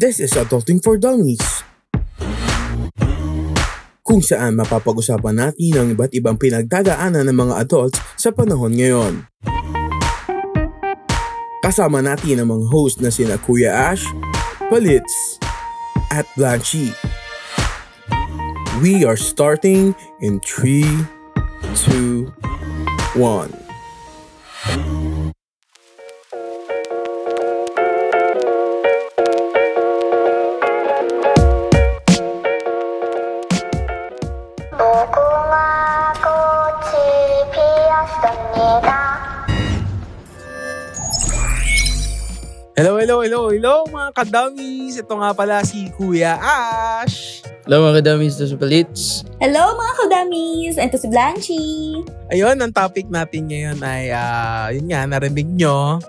This is Adulting for Dummies. Kung saan mapapag-usapan natin ang iba't ibang pinagdadaanan ng mga adults sa panahon ngayon. Kasama natin ang mga host na sina Kuya Ash, Palitz, at Blanchie. We are starting in 3, 2, 1. Hello, hello, hello, hello mga kadamis! Ito nga pala si Kuya Ash! Hello mga kadamis, ito si Palits. Hello mga kudamis! Ito si Blanchie. Ayun, ang topic natin ngayon ay, ah, yun nga, narinig nyo,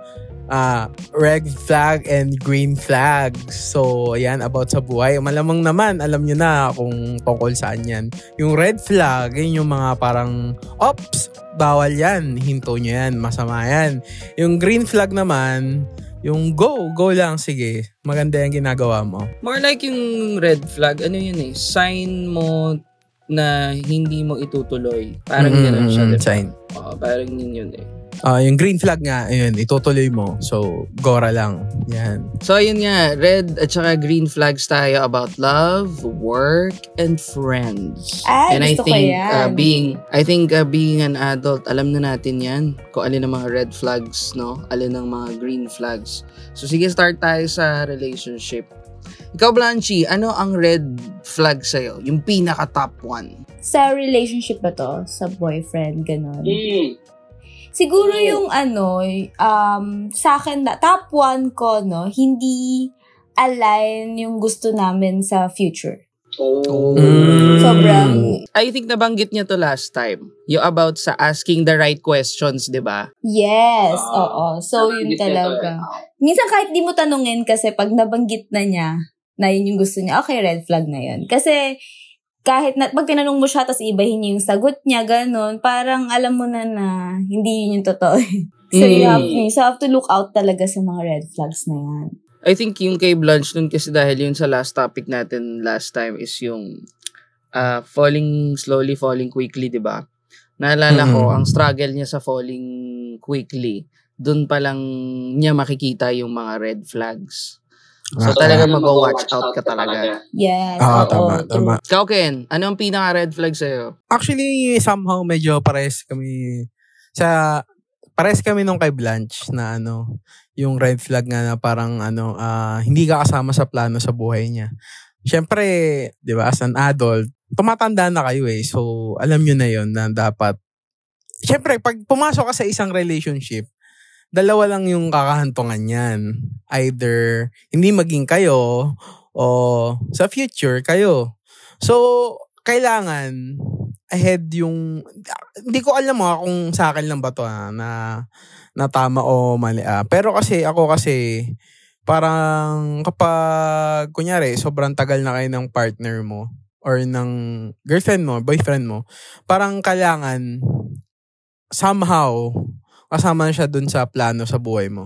ah, red flag and green flag. So, ayan, about sa buhay. Malamang naman, alam nyo na kung tungkol saan yan. Yung red flag, yun yung mga parang, ops, bawal yan, hinto nyo yan, masama yan. Yung green flag naman, yung go, go lang, sige. Maganda yung ginagawa mo. More like yung red flag, ano yun eh, sign mo na hindi mo itutuloy. Parang Mm, ganun siya, mm, diba? sign. Oo, parang yun yun eh. Ah, yung green flag nga, ayun, itutuloy mo. So, gora lang. Yan. So ayun nga, red at saka green flags tayo about love, work, and friends. Ay, and I think yan. uh, being I think uh, being an adult, alam na natin 'yan kung alin ang mga red flags, no? Alin ang mga green flags. So sige, start tayo sa relationship. Ikaw, Blanchi, ano ang red flag sa'yo? Yung pinaka top one. Sa relationship ba to? Sa boyfriend, ganon? Siguro yung ano, um, sa akin, na, top one ko, no, hindi align yung gusto namin sa future. Mm. Sobrang, I think nabanggit niya to last time. Yung about sa asking the right questions, di ba? yes, oo. So, yun talaga. Minsan kahit di mo tanungin kasi pag nabanggit na niya, na yun yung gusto niya, okay, red flag na yun. Kasi, kahit na, pag tinanong mo siya, tapos ibahin niya yung sagot niya, ganun, parang alam mo na na hindi yun yung totoo. so, you have, Mm. so, you have to look out talaga sa mga red flags na yan. I think yung kay Blanche nun kasi dahil yun sa last topic natin last time is yung uh, falling slowly, falling quickly, di ba? Naalala ko, Mhm. ang struggle niya sa falling quickly, dun pa lang niya makikita yung mga red flags. So Ah, talaga mag-watch out ka talaga. Yes. Ah, tama, tama. Ikaw, Ken, ano ang pinaka-red flag sa'yo? Actually, somehow medyo pares kami sa pares kami nung kay Blanche na ano, yung red flag nga na parang ano, ah, hindi ka kasama sa plano sa buhay niya. Siyempre, 'di ba, as an adult, tumatanda na kayo eh. So, alam niyo na 'yon na dapat Siyempre, pag pumasok ka sa isang relationship, dalawa lang yung kakahantungan niyan. Either hindi maging kayo o sa future kayo. So, kailangan ahead yung hindi ko alam mo kung sa akin lang ba to ah, na na tama o mali ah. Pero kasi ako kasi parang kapag kunyari sobrang tagal na kayo ng partner mo or ng girlfriend mo, boyfriend mo, parang kailangan somehow kasama na siya dun sa plano sa buhay mo.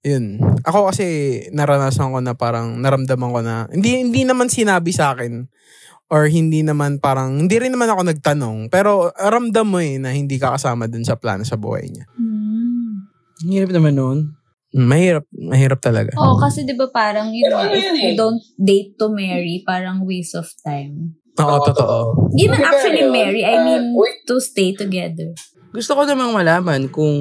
Yun. Ako kasi naranasan ko na parang naramdaman ko na hindi hindi naman sinabi sa akin or hindi naman parang hindi rin naman ako nagtanong pero ramdam mo eh na hindi ka kasama dun sa plano sa buhay niya. Hmm. Ang hirap naman nun. Mm, Mahirap, mahirap talaga. Oo, kasi di ba parang yun, Pero ano if you eh. don't date to marry, parang waste of time. Oo, totoo. Hindi man actually marry, I uh, mean to stay together. Gusto ko namang malaman kung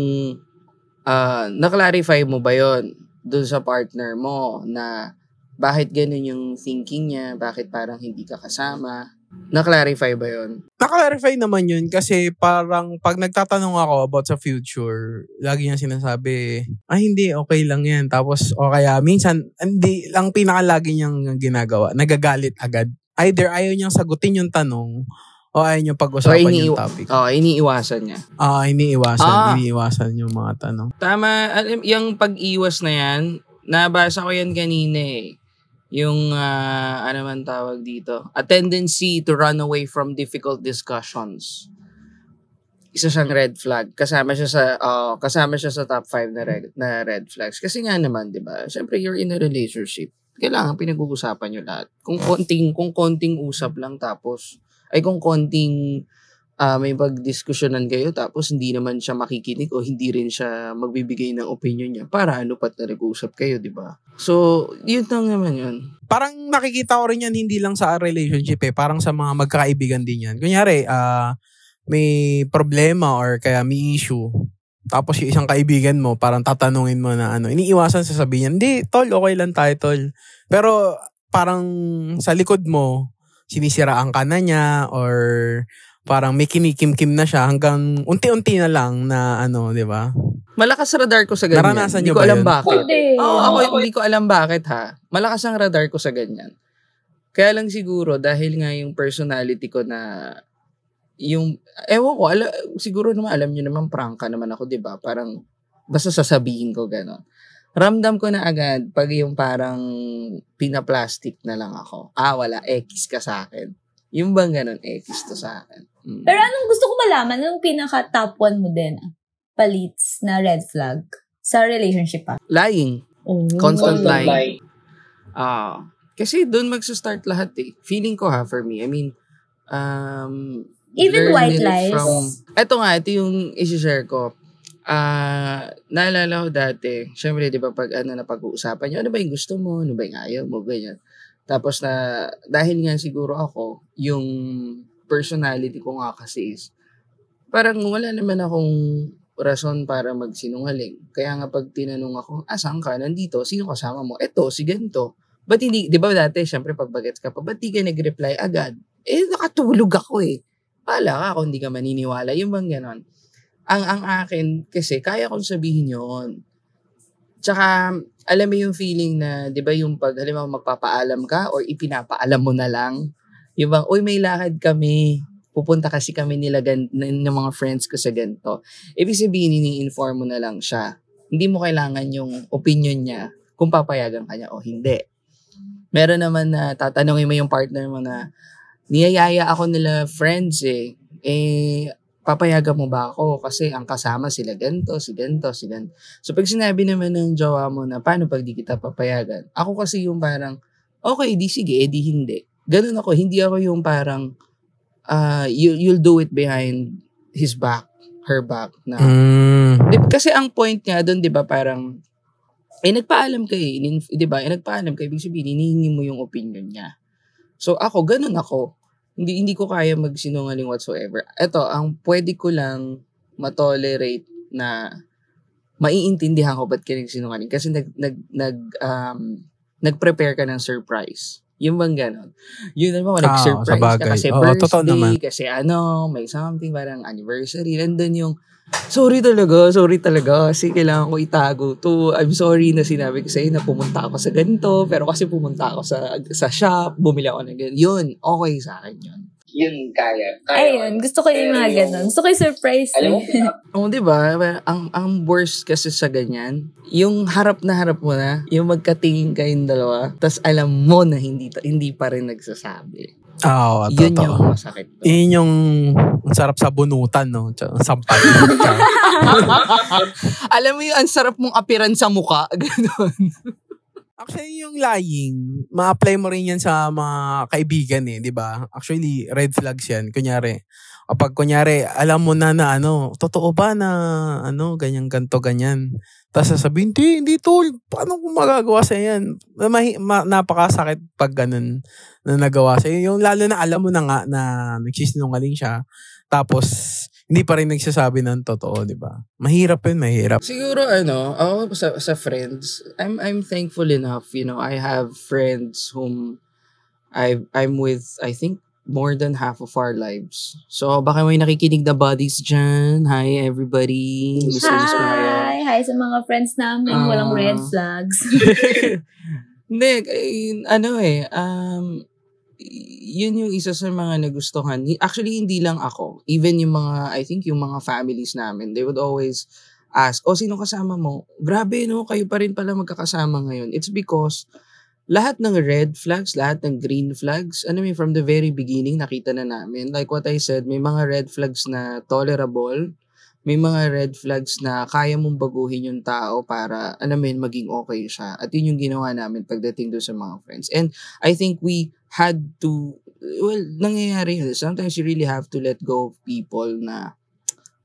ah na-clarify mo ba yon dun sa partner mo na bakit ganun yung thinking niya, bakit parang hindi ka kasama. Na-clarify ba yon? Naka-clarify naman yun kasi parang pag nagtatanong ako about sa future, lagi niya sinasabi, ay hindi, okay lang yan. Tapos, o kaya minsan, hindi, lang pinakalagi niyang ginagawa, nagagalit agad. Either ayaw niyang sagutin yung tanong o ayaw niyang pag-usapan Or ini- yung topic. Oo, iniiwasan niya. Ah, iniiwasan, Ah. iniiwasan yung mga tanong. Tama, alam, yung pag-iwas na yan, nabasa ko yan kanina eh. Yung, ah, ano man tawag dito, a tendency to run away from difficult discussions. Isa siyang red flag. Kasama siya sa, ah, kasama siya sa top 5 na red, na red flags. Kasi nga naman, di ba, syempre you're in a relationship. kailangan pinag-uusapan nyo lahat. Kung konting, kung konting usap lang tapos, ay kung konting ah, may pagdiskusyonan kayo tapos hindi naman siya makikinig o hindi rin siya magbibigay ng opinion niya para ano pat na nag-uusap kayo, di ba? So, yun lang naman yun. Parang nakikita ko rin yan hindi lang sa relationship eh. Parang sa mga magkaibigan din yan. Kunyari, ah may problema or kaya may issue. Tapos yung isang kaibigan mo, parang tatanungin mo na ano, iniiwasan sasabihin niya, hindi, tol, okay lang tayo, tol. Pero parang sa likod mo, sinisiraan ka na niya or parang may kinikim-kim na siya hanggang unti-unti na lang na ano, di ba? Malakas radar ko sa ganyan. Naranasan Hindi niyo ko ba alam yun? bakit. Hindi. Oo, ako hindi ko alam bakit ha. Malakas ang radar ko sa ganyan. Kaya lang siguro dahil nga yung personality ko na yung ewan ko, ala, siguro naman alam niyo naman prangka naman ako, 'di ba? Parang basta sasabihin ko gano'n. Ramdam ko na agad pag yung parang pinaplastic na lang ako. Ah, wala, X ka sa akin. Yung bang ganun, X to sa akin. Mm. Pero anong gusto ko malaman, anong pinaka top one mo din, palits na red flag sa relationship pa? Lying. Oh. Constant Constant lying. lie. Ah, kasi doon magsa-start lahat eh. Feeling ko ha, for me. I mean, um, Even white it lies? Ito nga, ito yung isi-share ko. Ah, naalala ko dati, syempre, di ba, pag ano na pag-uusapan nyo, ano ba yung gusto mo, ano ba yung ayaw mo, ganyan. Tapos na, dahil nga siguro ako, yung personality ko nga kasi is, parang wala naman akong rason para magsinungaling. Kaya nga pag tinanong ako, asan ka? Nandito, sino kasama mo? Eto, si ganito. Ba't hindi, di ba dati, syempre pag bagets ka pa, ba't di ka nag-reply agad? Eh, nakatulog ako eh. Pala ka kung hindi ka maniniwala. Yung bang ganon. Ang, ang akin, kasi kaya kong sabihin yon Tsaka, alam mo yung feeling na, di ba yung pag, halimbawa magpapaalam ka or ipinapaalam mo na lang. Yung bang, uy, may lakad kami. Pupunta kasi kami nila gan- ng ng mga friends ko sa ganito. Ibig sabihin, ini-inform mo na lang siya. Hindi mo kailangan yung opinion niya kung papayagan ka niya o hindi. Meron naman na tatanungin mo yung partner mo na, niyayaya ako nila friends eh. Eh, papayagan mo ba ako? Kasi ang kasama sila ganito, si ganito, si ganito. So, pag sinabi naman ng jowa mo na, paano pag di kita papayagan? Ako kasi yung parang, okay, di sige, eh di hindi. Ganun ako, hindi ako yung parang, uh, you, you'll do it behind his back, her back. Na, Mm. Di, kasi ang point nga doon, di ba, parang, eh, nagpaalam ka eh. Di ba? Eh, nagpaalam ka. Ibig sabihin, hinihingi mo yung opinion niya. So, ako, ganun ako. Hindi, hindi ko kaya magsinungaling whatsoever. Ito, ang pwede ko lang matolerate na maiintindihan ko ba't ka nagsinungaling. Kasi nag, nag, nag, um, nag-prepare ka ng surprise. Yung bang ganon. Yun naman, Ah, nag-surprise ka kasi Oo, birthday, naman. kasi ano, may something, parang anniversary. Nandun yung, sorry talaga, sorry talaga, kasi kailangan ko itago to. I'm sorry na sinabi ko sa'yo na pumunta ako sa ganito, pero kasi pumunta ako sa sa shop, bumili ako ng ganito. Yun, okay sa akin yun. Yun, kaya. kaya Ayun, gusto ko yung mga ganun. Gusto ko yung surprise. Alam mo, eh. Oo, di ba? Ang, ang worst kasi sa ganyan, yung harap na harap mo na, yung magkatingin kayong dalawa, tas alam mo na hindi hindi pa rin nagsasabi. Oo, Yun totoo. yung masakit. Yun yung ang sarap sa bunutan, no? Sampal. alam mo yung ang sarap mong apiran sa muka. Ganon. Actually, yung lying, ma-apply mo rin yan sa mga kaibigan eh, di ba? Actually, red flags yan. Kunyari, kapag kunyari, alam mo na na ano, totoo ba na ano, ganyan, ganto, ganyan. Tapos sasabihin, hindi, hindi tol, paano kung magagawa sa yan? Mahi, ma, napakasakit pag ganun na nagawa sa Yung lalo na alam mo na nga na nagsisinungaling siya. Tapos, hindi pa rin nagsasabi ng totoo, di ba? Mahirap yun, mahirap. Siguro ano, ako sa, sa friends, I'm I'm thankful enough, you know, I have friends whom I I'm with I think more than half of our lives. So baka may nakikinig na buddies dyan. Hi everybody. Miss na miss ko. Hi! Sa mga friends namin. Walang Ah. red flags. Hindi, eh, ano eh, um, yun yung isa sa mga nagustuhan. Actually, hindi lang ako. Even yung mga, I think yung mga families namin, they would always ask, o sino kasama mo? Grabe, no? Kayo pa rin pala magkakasama ngayon. It's because lahat ng red flags, lahat ng green flags, ano may from the very beginning, nakita na namin. Like what I said, may mga red flags na tolerable, may mga red flags na kaya mong baguhin yung tao para, alam mo yun, maging okay siya. At yun yung ginawa namin pagdating doon sa mga friends. And I think we had to, well, nangyayari yun. Sometimes you really have to let go of people na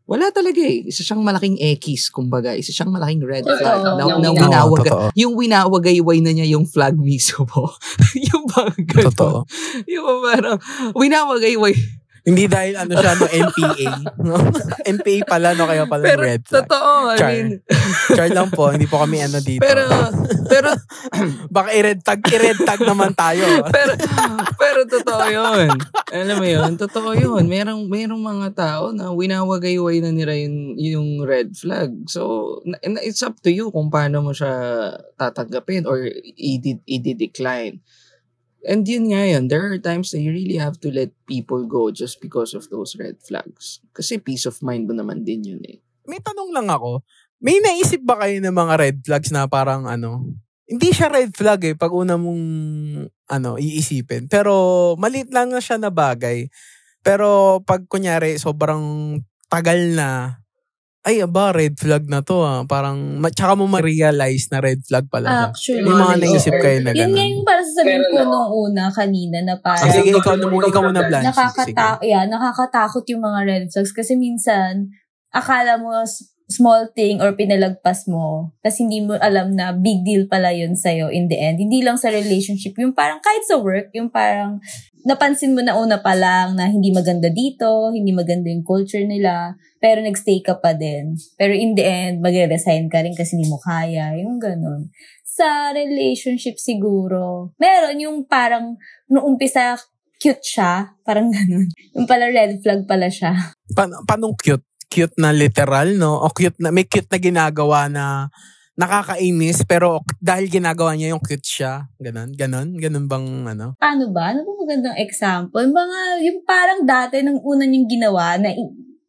wala talaga eh. Isa siyang malaking X, kumbaga. Isa siyang malaking red flag. Na, Yung na winawaga- totoo. yung winawagayway na niya yung flag mismo. yung ganun. Totoo. Yung parang, winawagayway. Hindi dahil ano siya, no, MPA. No? MPA pala, no? Kaya pala Pero red flag. totoo, I Char. mean, Char lang po, hindi po kami ano dito. pero, pero, Baka i-red tag, i-red tag naman tayo. pero, pero totoo yun. Alam mo yun, totoo yun. Merong, merong mga tao na winawagayway na nila yung, yung red flag. So, it's up to you kung paano mo siya tatanggapin or i- i-decline. And yun nga yun, there are times na you really have to let people go just because of those red flags. Kasi peace of mind mo naman din yun eh. May tanong lang ako. May naisip ba kayo ng mga red flags na parang ano, hindi siya red flag eh pag una mong ano, iisipin. Pero maliit lang na siya na bagay. Pero pag kunyari sobrang tagal na, ay aba, red flag na to ah. Parang, ma- tsaka mo ma-realize na red flag pala. Actually. May mga naisip kayo na Yun nga gano'n. yung para sasabihin ko no. nung una kanina na Ah, parang sige, ikaw na muna, ikaw muna, Blanche. Sige. nakakata yeah, nakakatakot yung mga red flags kasi minsan akala mo small thing or pinalagpas mo tapos hindi mo alam na big deal pala yun sa'yo in the end. Hindi lang sa relationship, yung parang kahit sa work, yung parang napansin mo na una pa lang na hindi maganda dito, hindi maganda yung culture nila, pero nagstay ka pa din. Pero in the end, magre-resign ka rin kasi hindi mo kaya, yung ganun. Sa relationship siguro, meron yung parang nung umpisa cute siya, parang ganun. Yung pala red flag pala siya. Pa- paano cute? Cute na literal, no? O cute na, may cute na ginagawa na nakakainis, pero dahil ginagawa niya yung cute siya. Ganon, ganon, ganon bang ano? Paano ba? Ano ba magandang example? Mga, yung parang dati nung una niyang ginawa na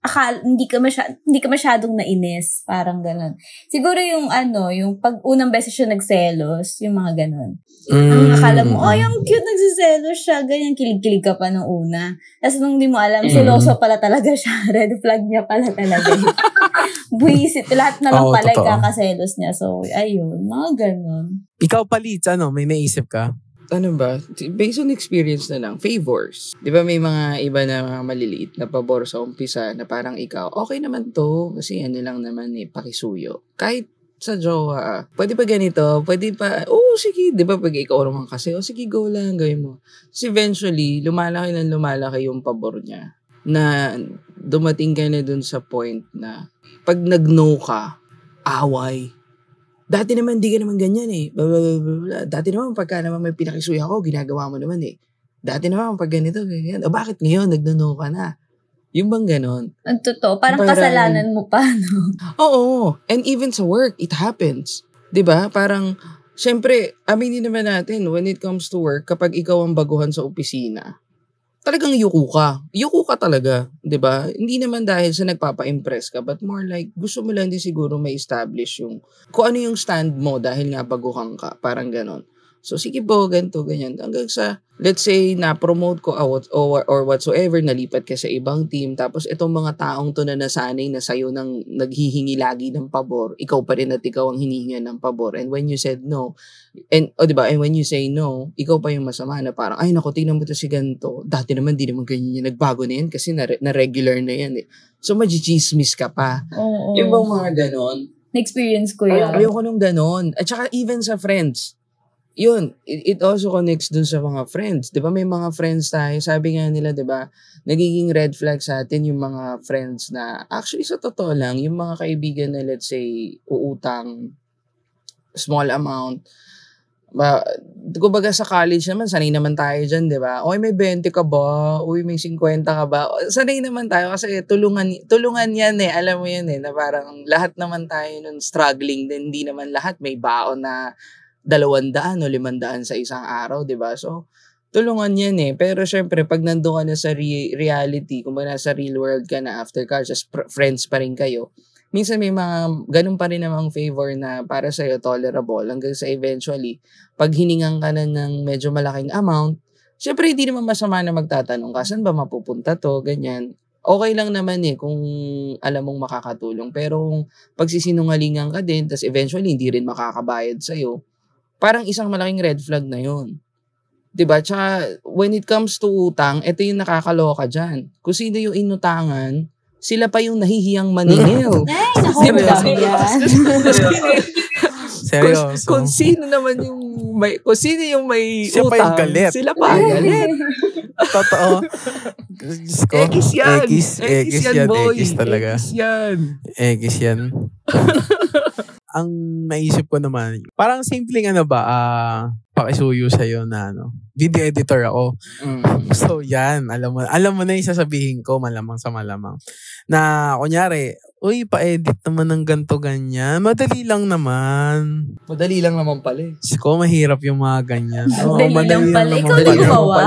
akal, hindi ka masya, hindi ka masyadong nainis. Parang ganun. Siguro yung ano, yung pag unang beses siya nagselos, yung mga ganun. Ang Mm. akala mo, oh, yung cute nagsiselos siya, ganyan, kilig-kilig ka pa nung una. Tapos nung di mo alam, Mm. seloso pala talaga siya. Red flag niya pala talaga. Buisit. Lahat na lang Oo, pala totoo. ikakaselos niya. So, ayun, mga ganun. Ikaw palit, ano, may naisip ka? Ano ba, based on experience na lang, favors. Di ba may mga iba na mga maliliit na pabor sa umpisa na parang ikaw, okay naman to, kasi ano lang naman eh, pakisuyo. Kahit sa jowa, ah, pwede pa ganito, pwede pa, oh sige, di ba pag ikaw naman kasi, oh sige, go lang, gawin mo. Kasi eventually, lumalaki na lumalaki yung pabor niya na dumating ka na dun sa point na pag nag-no ka, away. Dati naman, di ka naman ganyan eh. Blah, blah, blah, blah, blah. Dati naman, pagka naman may pinakisuya ako, ginagawa mo naman eh. Dati naman, pag ganito, ganyan. O bakit ngayon, nagnuno ka na? Yung bang ganon? Ang totoo, parang, Parang- kasalanan mo pa, no? Oo. And even sa work, it happens. 'Di ba Parang, syempre, aminin naman natin, when it comes to work, kapag ikaw ang baguhan sa opisina, talagang yuko ka. Yuko ka talaga, 'di ba Hindi naman dahil sa nagpapa-impress ka, but more like, gusto mo lang din siguro may establish yung, kung ano yung stand mo dahil nga baguhan ka. Parang ganon. So, sige po, ganito, ganyan. Hanggang sa, let's say, na-promote ko or, or, or whatsoever, nalipat ka sa ibang team, tapos itong mga taong to na nasanay na sa'yo nang naghihingi lagi ng pabor, ikaw pa rin at ikaw ang hinihingan ng pabor. And when you said no, and, o diba, and when you say no, ikaw pa yung masama na parang, ay naku, tingnan mo to si ganito. Dati naman, di naman ganyan yan. Nagbago na yan kasi na, na regular na yan eh. So, magchichismis ka pa. Oo. Yung bang mga ganon, Na-experience ko Ay, yan. ayoko nung ganon. At saka even sa friends. Yun, it, it also connects dun sa mga friends. Di ba may mga friends tayo, sabi nga nila, di ba, nagiging red flag sa atin yung mga friends na, actually sa totoo lang, yung mga kaibigan na let's say, uutang small amount, ba, kumbaga sa college naman, sanay naman tayo dyan, di ba? Oy, may 20 ka ba? Uy, may 50 ka ba? Sanay naman tayo kasi tulungan, tulungan yan eh. Alam mo yan eh, na parang lahat naman tayo nun struggling din. Hindi naman lahat may baon na dalawandaan o limandaan sa isang araw, di ba? So, tulungan yan eh. Pero syempre, pag nandun ka na sa re- reality, kung nasa real world ka na after college, as pr- friends pa rin kayo, minsan may mga ganun pa rin namang favor na para sa'yo tolerable hanggang sa eventually, pag hiningan ka na ng medyo malaking amount, syempre hindi naman masama na magtatanong ka, saan ba mapupunta to, ganyan. okay lang naman eh kung alam mong makakatulong. Pero kung pagsisinungalingan ka din, tas eventually hindi rin makakabayad sa'yo, parang isang malaking red flag na yun. 'Di ba? Tsaka when it comes to utang, ito yung nakakaloka dyan. Kung sino yung inutangan, sila pa yung nahihiyang maningil. Ay, naku, yan. Seryoso. Kung, kung sino naman yung may kung sino yung may Siya pa utang, yung galit. sila pa ang galit. Totoo. Ko. Ekis yan. Ekis, ekis yan, boy. ekis talaga. Ekis yan. Ekis yan. Ang naisip ko naman, parang simpleng ano ba, ah, pakisuyo sa'yo na ano, video editor ako. Mm. So yan, alam mo, alam mo na yung sasabihin ko, malamang sa malamang. Na, kunyari, uy, pa-edit naman ng ganto ganyan. Madali lang naman. Madali lang naman pala eh. Ko, mahirap yung mga ganyan. Oo, Madali lang pala. Ikaw naman din pala. gumawa.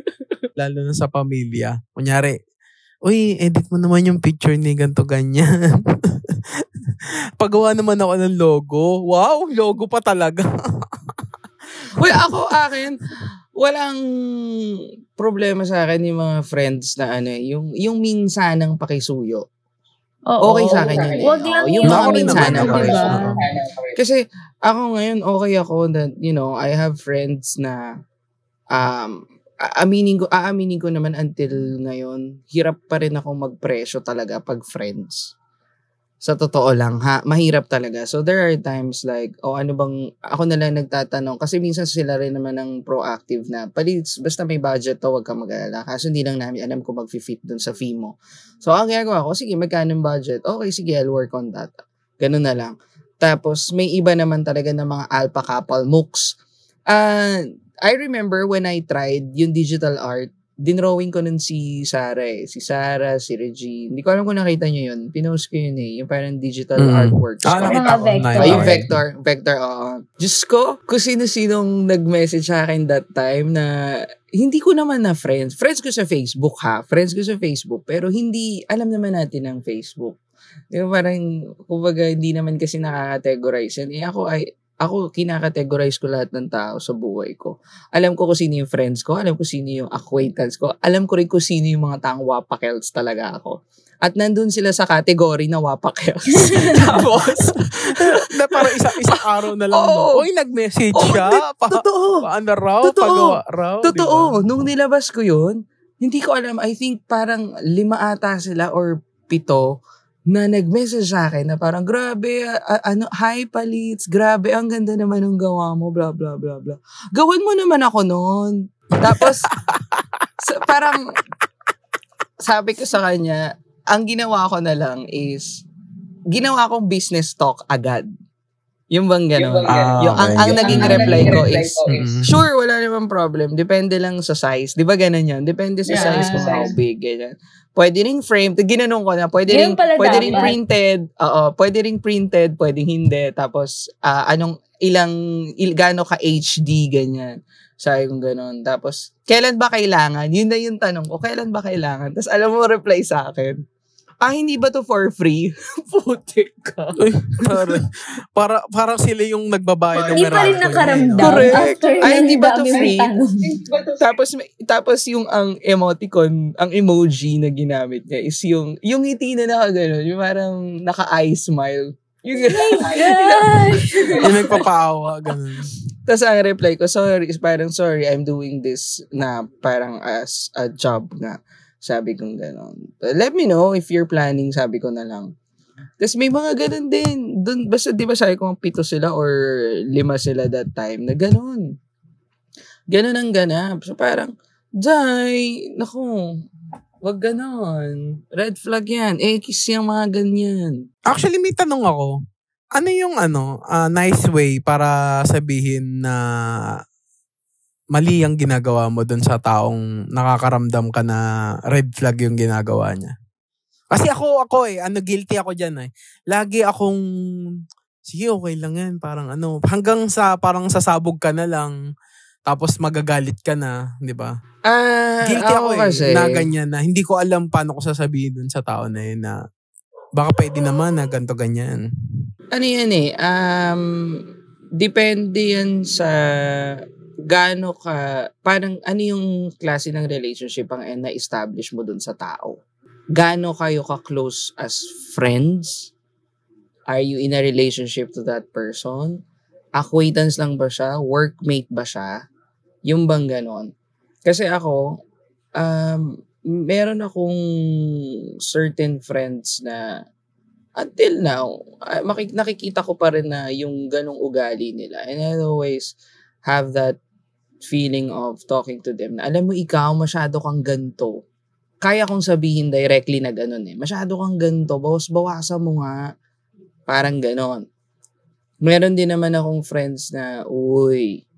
Lalo na sa pamilya. Kunyari, uy, edit mo naman yung picture ni ganto ganyan. Pagawa naman ako ng logo. Wow, logo pa talaga. Uy, ako akin, walang problema sa akin yung mga friends na ano eh, yung, yung minsanang pakisuyo. Oo. Okay sa akin yun eh. Wag lang yung mga minsanang pakisuyo. Kasi ako ngayon, okay ako that, you know, I have friends na um, a- aminin ko, aaminin ko naman until ngayon, hirap pa rin ako magpresyo talaga pag friends. Sa totoo lang, ha? Mahirap talaga. So, there are times like, oh, ano bang, ako na lang nagtatanong, kasi minsan sila rin naman ang proactive na, palits, basta may budget to, wag ka mag-alala. Kaso hindi lang namin alam kung mag-fit dun sa fee mo. So, ang ginagawa ko, sige, magkano yung budget? Okay, sige, I'll work on that. Ganun na lang. Tapos, may iba naman talaga ng mga alpha couple mooks. Uh, I remember when I tried yung digital art, dinrawing ko nun si Sarah eh. Si Sarah, si Regine. Hindi ko alam kung nakita nyo yun. Pinost ko yun eh. Yung parang digital Mm. artwork. Ah, nakita ko. Vector. Ay, yung vector. Vector, oo. Diyos ko, kung sino-sinong nag-message sa akin that time na hindi ko naman na friends. Friends ko sa Facebook ha. Friends ko sa Facebook. Pero hindi, alam naman natin ang Facebook. Di ba parang, kumbaga, hindi naman kasi nakakategorize yan. Eh ako ay, ako kinakategorize ko lahat ng tao sa buhay ko. Alam ko kung sino yung friends ko, alam ko sino yung acquaintance ko, alam ko rin kung sino yung mga taong wapakels talaga ako. At nandun sila sa category na wapakels. Tapos, na parang isa, isang araw na lang. Oo. no? Uy, nag-message Oo, siya. di- Pa, totoo. paano raw? Totoo. Pagawa raw. Totoo. di ba? Nung nilabas ko yun, hindi ko alam. I think parang lima ata sila or pito na nag-message sa akin na parang, grabe, a- ano, hi palits, grabe, ang ganda naman ng gawa mo, blah, blah, blah, blah. Gawan mo naman ako noon. Tapos, sa- parang, sabi ko sa kanya, ang ginawa ko na lang is, ginawa kong business talk agad. Yung bang gano'n? Ah, yung, ang, okay. ang naging reply ko is, Mm. Sure, wala namang problem. Depende lang sa size. Di ba ganun yan? Depende sa Yeah. size kung how big. Ganyan. Pwede ring frame. Ginanong ko na. Pwede ring, pwede ring printed. Oo. Pwede ring printed. Pwedeng hindi. Tapos, ah, anong, ilang, il, gaano ka HD, ganyan. Sabi kong ganun. Tapos, kailan ba kailangan? Yun na yung tanong ko. Kailan ba kailangan? Tapos, alam mo, reply sa akin. Ah, hindi ba to for free? Putik ka. Uy, para, para, parang sila yung nagbabayad ng Hindi pa rin Meralco. nakaramdam. Correct. After Ay, hindi ba to free? tapos may, tapos yung ang emoticon, ang emoji na ginamit niya is yung yung ngiti na nakagano, yung parang naka-eye smile. Yung Gosh! Yung nagpapaawa, ganun. Tapos ang reply ko, sorry, is parang sorry, I'm doing this na parang as a job nga. Sabi kong gano'n. Let me know if you're planning, sabi ko na lang. Tapos may mga ganun din. Dun, basta di ba sabi ko pito sila or lima sila that time na ganun. Ganun ang ganap. So parang, Jai, naku, wag ganon. Red flag yan. Eh, kiss yung mga ganyan. Actually, may tanong ako. Ano yung ano, ah, nice way para sabihin na mali ang ginagawa mo dun sa taong nakakaramdam ka na red flag yung ginagawa niya? Kasi ako, ako eh, ano, guilty ako dyan eh. Lagi akong, sige, okay lang yan. Parang ano, hanggang sa, parang sasabog ka na lang. Tapos magagalit ka na, di ba? Ah, Guilty ako, eh, kasi. na ganyan na. Hindi ko alam paano ko sasabihin dun sa tao na yun na baka pwede naman na ganto ganyan. ano yan eh, um, depende yan sa gaano ka, parang ano yung klase ng relationship ang na-establish mo dun sa tao. gaano kayo ka-close as friends? Are you in a relationship to that person? Acquaintance lang ba siya? Workmate ba siya? Yung bang ganon? Kasi ako, um, meron akong certain friends na until now, uh, makik- nakikita ko pa rin na yung ganong ugali nila. And I always have that feeling of talking to them na alam mo ikaw masyado kang ganto. Kaya kong sabihin directly na ganon eh. Masyado kang ganto. Bawas bawasan mo nga. Parang ganon. Meron din naman akong friends na, uy,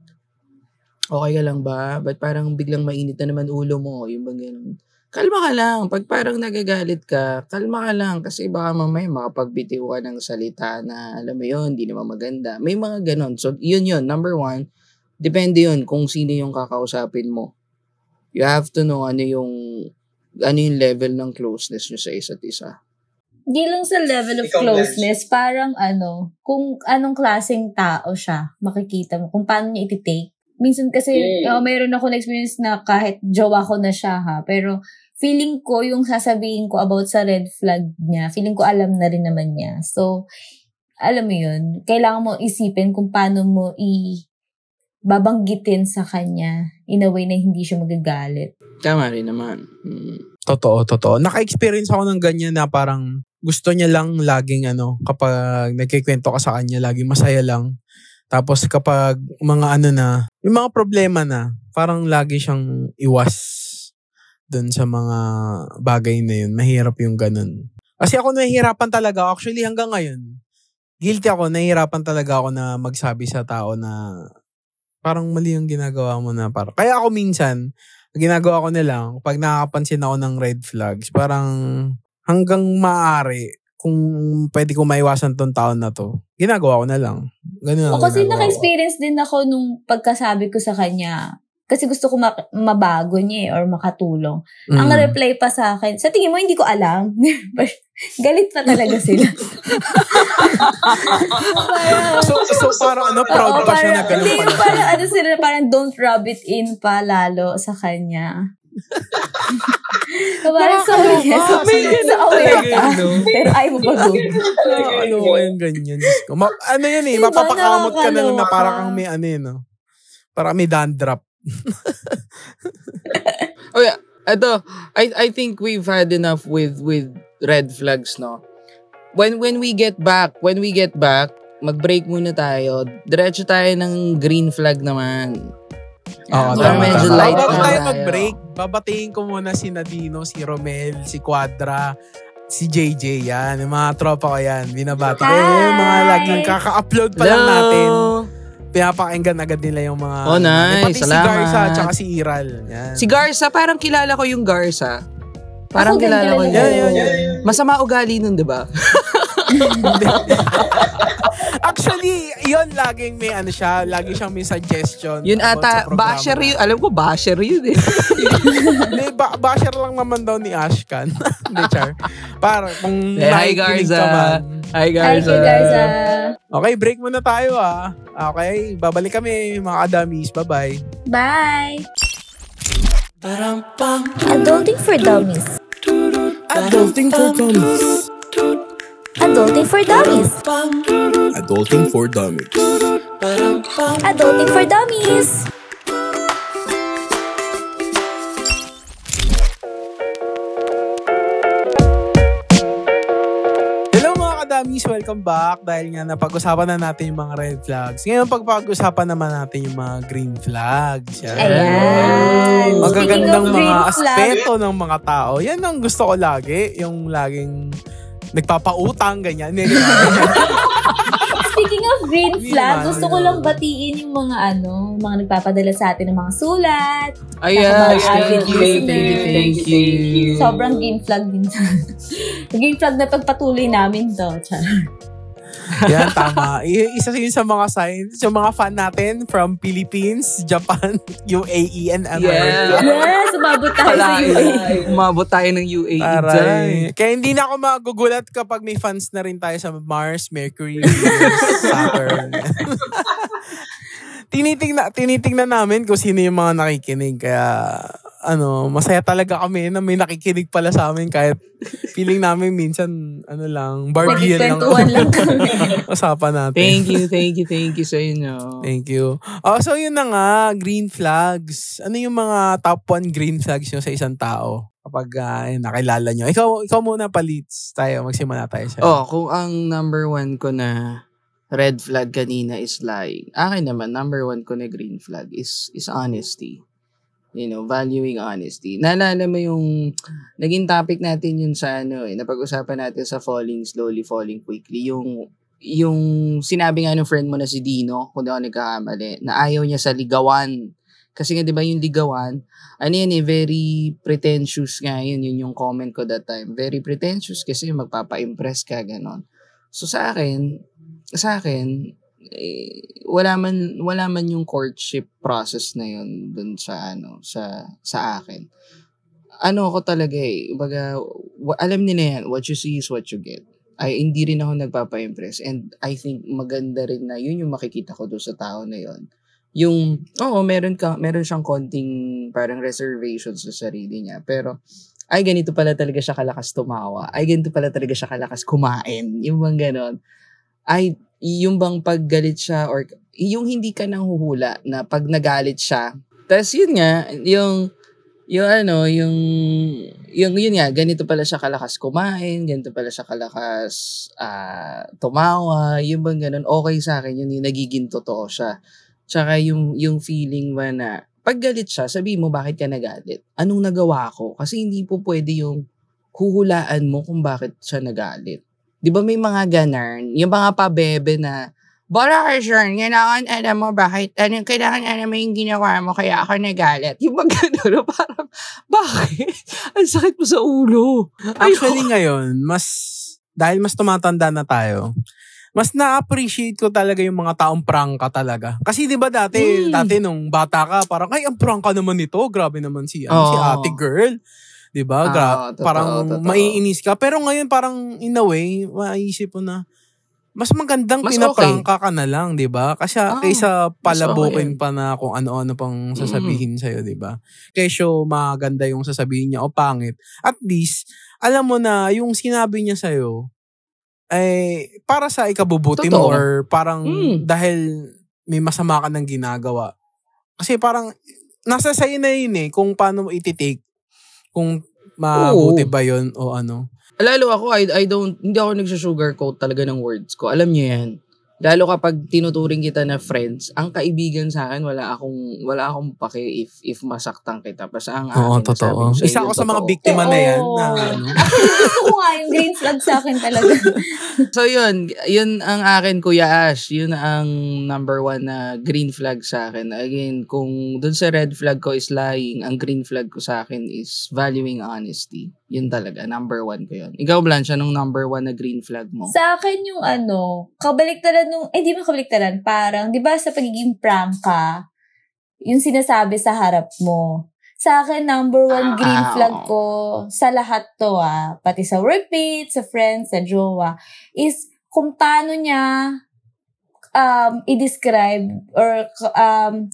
okay ka lang ba? Ba't parang biglang mainit na naman ulo mo? Yung bang ganon. Kalma ka lang. Pag parang nagagalit ka, kalma ka lang. Kasi baka mamaya makapagbitiw ka ng salita na, alam mo yun, hindi naman maganda. May mga ganon. So, yun yun. Number one, depende yun kung sino yung kakausapin mo. You have to know ano yung ano yung level ng closeness nyo sa isa't isa. Di lang sa level of Ikaw, closeness, parang ano, kung anong klaseng tao siya, makikita mo, kung paano niya iti-take. Minsan kasi, Mm. uh, mayroon ako na experience na kahit jowa ko na siya ha, pero feeling ko yung sasabihin ko about sa red flag niya, feeling ko alam na rin naman niya. So, alam mo yun, kailangan mo isipin kung paano mo i babanggitin sa kanya in a way na hindi siya magagalit. Tama rin naman. Mm. Totoo, totoo. Naka-experience ako ng ganyan na parang gusto niya lang laging ano, kapag nagkikwento ka sa kanya, laging masaya lang. Tapos kapag mga ano na, yung mga problema na, parang lagi siyang iwas dun sa mga bagay na yun. Mahirap yung ganun. Kasi ako nahihirapan talaga. Actually, hanggang ngayon, guilty ako. Nahihirapan talaga ako na magsabi sa tao na parang mali yung ginagawa mo na parang. Kaya ako minsan, ginagawa ko na lang, pag nakakapansin ako ng red flags, parang hanggang maaari, kung pwede ko maiwasan tong taon na to, ginagawa ko na lang. Ganun O kasi ginagawa ko. naka-experience din ako nung pagkasabi ko sa kanya. Kasi gusto ko ma- mabago niya eh, or makatulong. Ang Mm. reply pa sa akin, sa tingin mo hindi ko alam. Galit pa talaga sila. parang, So, so parang ano, proud Oo, pa siya na parang- ganun hindi, pala. parang ano sila, parang don't rub it in pa lalo sa kanya. so, parang sorry, so, May so, ganun aware ka. Pero ayaw mo bago. ano ko yung ganyan. Diyos ko. Ma- ano yan eh, Diba, mapapakamot ka na lang na parang kang may ano yun, no? Parang may dandruff. Oh yeah, ito, I I think we've had enough with with red flags, no? When when we get back, when we get back, mag-break muna tayo. Diretso tayo ng green flag naman. Oo, So, tama, medyo tama. light Bago na tayo tayo. mag-break, babatiin ko muna si Nadino, si Romel, si Quadra, si JJ, yan. Yung mga tropa ko yan. Binabati ko. Hi! Yung mga laging kaka-upload pa lang Hello! natin. Pinapakinggan agad nila yung mga... Oh, nice. Pati si Salamat. Garza, tsaka si Iral. Yan. Si Garza, parang kilala ko yung Garza. Parang Ako kilala ko yun. Yan, yan, yan. Masama ugali nun, di ba? Actually, yun laging may ano siya, lagi siyang may suggestion. Yun ata, basher yun. Alam ko, basher yun eh. Hindi, ba- basher lang naman daw ni Ashkan. Hindi, Char. Para kung Eh, hi, Garza. ka man. Hi, Hi, Garza. kay Garza. Okay, break muna tayo ah. Okay, babalik kami mga adamis. Bye-bye. Bye! Adulting for Dummies. Adulting for dummies. Adulting for Dummies. Adulting for Dummies. Adulting for Dummies. Hello mga kadamis, welcome back. Dahil nga napag-usapan na natin yung mga red flags. Ngayon pagpag-usapan naman natin yung mga green flags. Yan. Ayan. Magagandang mga aspeto ng mga tao. Yan ang gusto ko lagi. Yung laging nagpapautang, ganyan. Speaking of green flag, gusto ko lang batiin yung mga ano, mga nagpapadala sa atin ng mga sulat. Ayan, Mga thank avid you, thank you, thank you. Sobrang green flag din. green flag na pagpatuloy namin to. Char. Yan, tama. I- isa yun sa mga signs. Yung mga fan natin from Philippines, Japan, UAE, and America. Yes, umabot tayo sa UAE. umabot tayo ng UAE dyan. Aray. Kaya hindi na ako magugulat kapag may fans na rin tayo sa Mars, Mercury, Saturn. tinitingnan, tinitingnan namin kung sino yung mga nakikinig. Kaya ano, masaya talaga kami na may nakikinig pala sa amin kahit feeling namin minsan, ano lang, Barbie lang. Lang kami. Usapan natin. Thank you, thank you, thank you sa inyo. Thank you. Oh, so yun na nga, green flags. Ano yung mga top 1 green flags nyo sa isang tao? Kapag uh, nakilala nyo. Ikaw, ikaw muna palits tayo. Magsimula tayo sa Oh, kung ang number one ko na red flag kanina is lying. Akin naman, number one ko na green flag is is honesty. You know, valuing honesty. Naalala mo yung naging topic natin yun sa ano eh, napag-usapan natin sa falling slowly, falling quickly. Yung yung sinabi nga ng friend mo na si Dino, kung di ako nagkakamali, na ayaw niya sa ligawan. Kasi nga, di ba yung ligawan, ano yan eh, very pretentious nga yun. Yun yung comment ko that time. Very pretentious kasi magpapa-impress ka, ganon. So sa akin, sa akin, eh, wala man wala man yung courtship process na yun dun sa ano sa sa akin. Ano ko talaga eh, baga, alam nila yan, what you see is what you get. Ay hindi rin ako nagpapa-impress and I think maganda rin na yun yung makikita ko doon sa tao na yun. Yung oo, meron ka meron siyang konting parang reservations sa sarili niya, pero ay ganito pala talaga siya kalakas tumawa. Ay ganito pala talaga siya kalakas kumain. Yung bang ganon. Ay yung bang paggalit siya or yung hindi ka nang huhula na pag nagalit siya. Tapos yun nga, yung yung ano, yung yung yun nga, ganito pala siya kalakas kumain, ganito pala siya kalakas ah, tumawa, yung bang ganun, okay sa akin yun, yung nagiging totoo siya. Tsaka yung, yung feeling ba na, pag galit siya, sabi mo bakit ka nagalit? Anong nagawa ko? Kasi hindi po pwede yung huhulaan mo kung bakit siya nagalit. Di ba may mga ganarn, yung mga pabebe na, Bora ka, sure, kailangan alam mo bakit, ano, kailangan alam mo yung ginawa mo, kaya ako nagalit. Yung mga gano'n, parang, bakit? Ang sakit mo sa ulo. Actually ngayon, mas, dahil mas tumatanda na tayo, mas na-appreciate ko talaga yung mga taong prangka talaga. Kasi 'di ba dati, Mm. dati nung bata ka, parang ay ang prangka naman nito, grabe naman si ano, si Oo. Ate Girl. 'Di ba? Ah, Gra- totoo, parang totoo. maiinis ka. Pero ngayon parang in a way, maisip mo na mas magandang Mas pinaprangka ka na lang, 'di ba? Kasi Ah, kaysa palabukin okay. pa na kung ano-ano pang sasabihin sa 'di ba? Kesyo maganda yung sasabihin niya o pangit. At least alam mo na yung sinabi niya sa eh para sa ikabubuti mo Totoo. or parang Mm. dahil may masama ka ng ginagawa. Kasi parang nasa sa'yo na yun eh kung paano mo ititake kung mabuti ba yun o ano. Lalo ako, I, I don't, hindi ako nagsusugarcoat talaga ng words ko. Alam niyo yan. Lalo kapag tinuturing kita na friends, ang kaibigan sa akin, wala akong, wala akong pake if, if masaktan kita. Basta ang Oo, akin, totoo. ko Isa ako sa mga biktima na yan. Oo. Na, ano. Gusto ko nga yung green flag sa akin talaga. So yun, yun ang akin Kuya Ash, yun ang number one na green flag sa akin. Again, kung dun sa red flag ko is lying, ang green flag ko sa akin is valuing honesty. Yun talaga, number one ko yun. Ikaw, Blanche, anong number one na green flag mo? Sa akin yung ano, kabaliktaran nung, eh di ba kabaliktaran, parang, di ba sa pagiging prank ka, yung sinasabi sa harap mo. Sa akin, number one green Ah. flag ko sa lahat to ah, pati sa workmate, sa friends, sa jowa, is kung paano niya um, i-describe or um,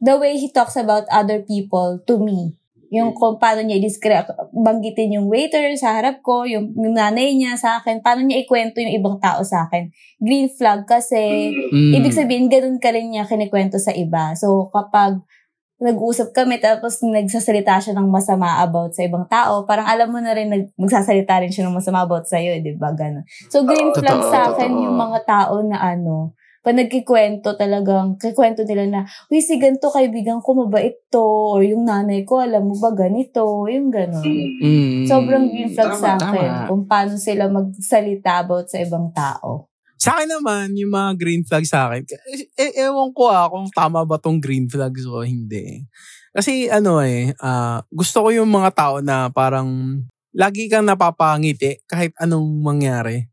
the way he talks about other people to me. Yung kung paano niya i-describe, banggitin yung waiter sa harap ko, yung, yung nanay niya sa akin, paano niya ikwento yung ibang tao sa akin. Green flag kasi, Mm. ibig sabihin, ganun ka rin niya kinikwento sa iba. So, kapag nag-uusap kami tapos nagsasalita siya ng masama about sa ibang tao, parang alam mo na rin nag- magsasalita rin siya ng masama about sa'yo, di ba? Ganun. So, green flag sa akin totoo. yung mga tao na ano, pag nagkikwento talagang, kikwento nila na, uy, si ganito kaibigan ko, mabait to, or yung nanay ko, alam mo ba, ganito, yung gano'n. Mm. Sobrang green flag sa akin tama. kung paano sila magsalita about sa ibang tao. Sa akin naman, yung mga green flag sa akin, eh, ewan ko ah, kung tama ba tong green flags o hindi. Kasi ano eh, ah, gusto ko yung mga tao na parang lagi kang napapangiti kahit anong mangyari.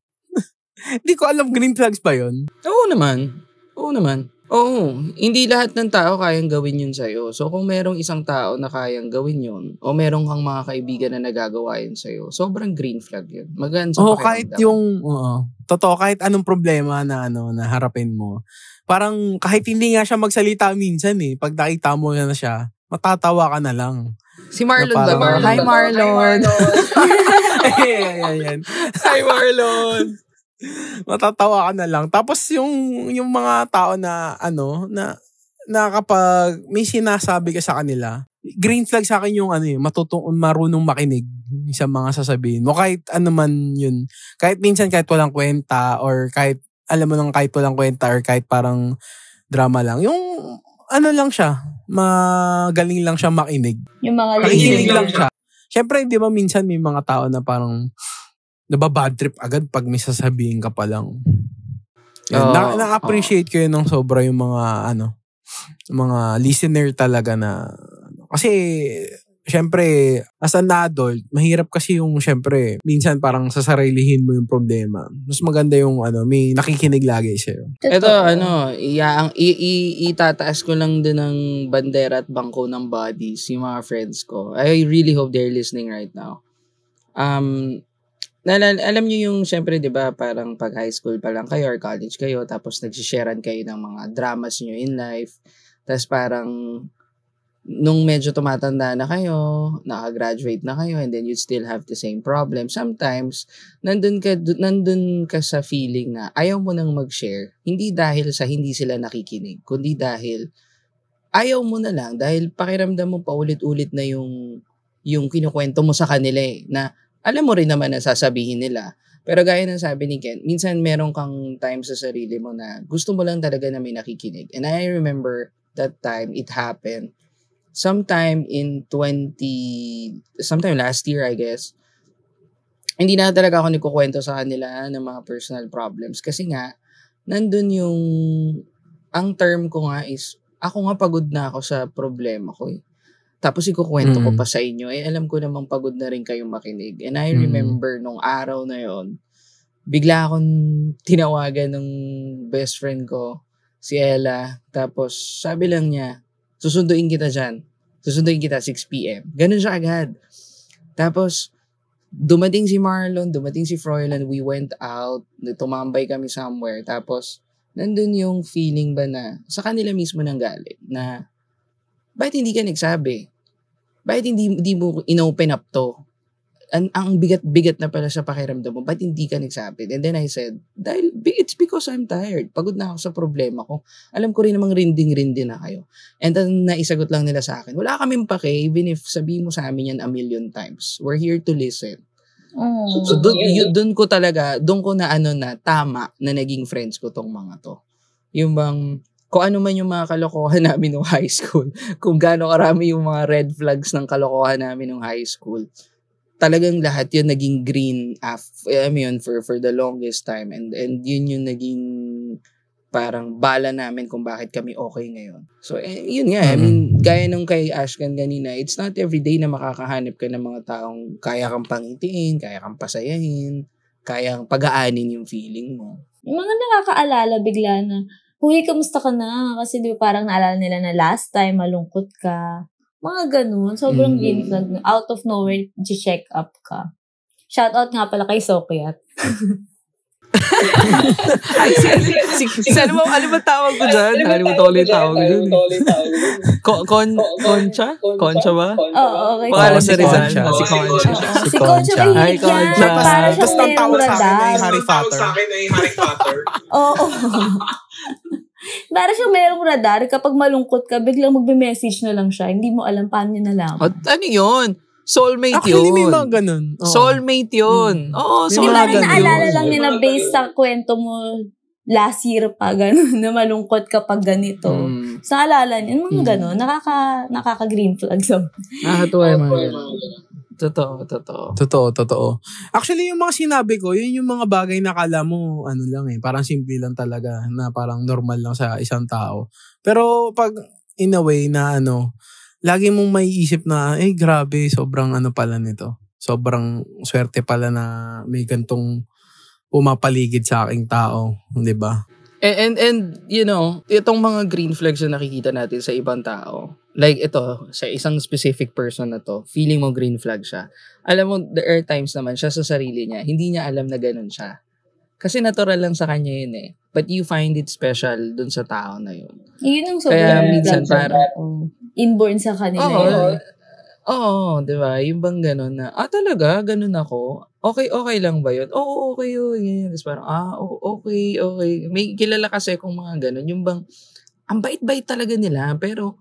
Hindi ko alam green flags ba yun? Oo naman. Oo naman. Oo. Hindi lahat ng tao kayang gawin yun sa'yo. So, kung merong isang tao na kayang gawin yun, o merong kang mga kaibigan na nagagawa yun sa'yo, sobrang green flag yun. Magaan sa Oo, kahit yung, oo. Totoo, kahit anong problema na ano, na harapin mo. Parang kahit hindi nga siya magsalita minsan eh, pag nakita mo na siya, matatawa ka na lang. Si Marlon ba? parang- to? Hi, Marlon. ayan, ayan. Hi, Marlon. Matatawa ka na lang. Tapos yung, yung mga tao na, ano, na, na kapag may sinasabi ka sa kanila, green flag sa akin yung ano yun, matutong, marunong makinig sa mga sasabihin mo. Kahit ano man yun. Kahit minsan kahit walang kwenta or kahit, alam mo nang kahit walang kwenta or kahit parang drama lang. Yung, ano lang siya, magaling lang siya makinig. Yung mga listening. lang siya. Siyempre, di ba minsan may mga tao na parang nababad trip agad pag may sasabihin ka pa lang. Yan, Oo. na, na-appreciate ko yun ng sobra yung mga ano, mga listener talaga na kasi syempre as an adult, mahirap kasi yung syempre minsan parang sasarilihin mo yung problema. Mas maganda yung ano, may nakikinig lagi sa'yo. Ito, ano, iyaang, i, i, itataas ko lang din ng bandera at bangko ng bodies, yung mga friends ko. I really hope they're listening right now. Um, nalal, alam niyo yung, syempre, di ba, parang pag high school pa lang kayo or college kayo, tapos nagsisharean kayo ng mga dramas niyo in life. Tapos parang, nung medyo tumatanda na kayo, nakagraduate na kayo, and then you still have the same problem. Sometimes, nandun ka, dun- nandun ka sa feeling na ayaw mo nang mag-share. Hindi dahil sa hindi sila nakikinig, kundi dahil ayaw mo na lang dahil pakiramdam mo paulit-ulit na yung yung kinukwento mo sa kanila eh, na alam mo rin naman na sasabihin nila. Pero gaya ng sabi ni Ken, minsan meron kang time sa sarili mo na gusto mo lang talaga na may nakikinig. And I remember that time it happened sometime in 20, sometime last year I guess, hindi na talaga ako nagkukwento sa kanila ng mga personal problems. Kasi nga, nandun yung, ang term ko nga is, ako nga pagod na ako sa problema ko eh. Tapos ikukwento ko Mm. pa sa inyo, eh alam ko namang pagod na rin kayong makinig. And I Mm. remember nung araw na yon bigla akong tinawagan ng best friend ko, si Ella. Tapos sabi lang niya, susunduin kita dyan. Susunduin kita 6pm. Ganun siya agad. Tapos, dumating si Marlon, dumating si Froylan, we went out, tumambay kami somewhere. Tapos, nandun yung feeling ba na, sa kanila mismo nang galing, na, bakit hindi ka nagsabi? Bakit hindi, hindi mo inopen up to? Ang, ang bigat-bigat na pala sa pakiramdam mo, bakit hindi ka nagsabi? And then I said, dahil, it's because I'm tired. Pagod na ako sa problema ko. Alam ko rin namang rinding-rindi na kayo. And then, naisagot lang nila sa akin, wala kaming pake, even if sabihin mo sa amin yan a million times. We're here to listen. Oh. So, doon, yun, doon ko talaga, doon ko na ano na, tama na naging friends ko tong mga to. Yung bang, kung ano man yung mga kalokohan namin nung high school, kung gaano karami yung mga red flags ng kalokohan namin nung high school, talagang lahat yun naging green af, I mean, for, for the longest time. And, and yun yung naging parang bala namin kung bakit kami okay ngayon. So, eh, yun nga. I mean, gaya nung kay Ashkan kanina, it's not everyday na makakahanap ka ng mga taong kaya kang pangitiin, kaya kang pasayahin, kaya kang pag-aanin yung feeling mo. Yung mga nakakaalala bigla na, Huy, kamusta ka na? Kasi di ba parang naalala nila na last time, malungkot ka. Mga ganun. Sobrang Mm. green flag. Out of nowhere, check up ka. Shoutout nga pala kay Sokyat. Ay, si, si, si, ano ba, ano ba tawag ko dyan? Nakalimutan ko ulit yung tawag ko dyan. Ko- Con, Concha? Concha ba? Oo, okay. Pangalan si si Rizal. Concha. Si Concha. Si Si Concha. Hi, mahilig yan. Concha. Para Tapos ang tawag sa akin ay. Harry Potter. Sa akin ay Harry Potter. Oo. Para siyang merong radar. Kapag malungkot ka, biglang magbe-message na lang siya. Hindi mo alam paano niya nalaman. O, ano yun? Soulmate Actually, may yun. mga ganun. Oo. Soulmate yun. Oo, May Di ba soulmate rin ganun. naalala yun. lang niya na May mga based ganun. sa kwento mo last year pa, gano'n, na malungkot kapag ganito. Mm. Sa alala niya, mga Mm. gano'n, nakaka, nakaka-green flag. So, Nakakatuwa yung mga ganun. Totoo, totoo. Totoo, totoo. Actually, yung mga sinabi ko, yun yung mga bagay na kala mo, ano lang eh, parang simple lang talaga, na parang normal lang sa isang tao. Pero pag, in a way na ano, lagi mong may isip na, eh grabe, sobrang ano pala nito. Sobrang swerte pala na may gantong pumapaligid sa aking tao, di ba? And, and, and, you know, itong mga green flags na nakikita natin sa ibang tao, like ito, sa isang specific person na to, feeling mo green flag siya. Alam mo, there are times naman siya sa sarili niya, hindi niya alam na ganun siya. Kasi natural lang sa kanya yun eh. But you find it special dun sa tao na yun. yun ang Kaya sobrang minsan parang- sa tao. Inborn sa kanila. Oo. yun. Oo, di ba? Yung bang gano'n na, ah talaga, ganun ako? Okay, okay lang ba yun? Oo, okay yun. Ganyan. Tapos parang, ah, okay, okay. May kilala kasi kung mga ganun. Yung bang, ang bait-bait talaga nila. Pero,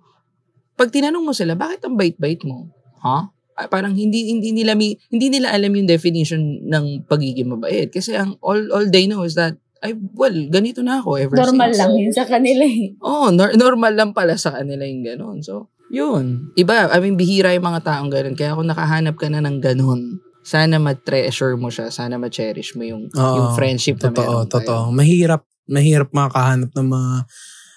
pag tinanong mo sila, bakit ang bait-bait mo? Ha? Ah, parang hindi hindi nila mi, hindi nila alam yung definition ng pagiging mabait kasi ang all all they know is that ay well ganito na ako ever Normal since. lang yun sa kanila eh. Oh, nor- normal lang pala sa kanila yung ganun. So, yun. Iba, I mean, bihira yung mga taong ganun. Kaya kung nakahanap ka na ng ganun, sana ma-treasure mo siya. Sana ma-cherish mo yung, Oo, yung friendship na Totoo, meron kayo. totoo. Mahirap, mahirap makahanap ng mga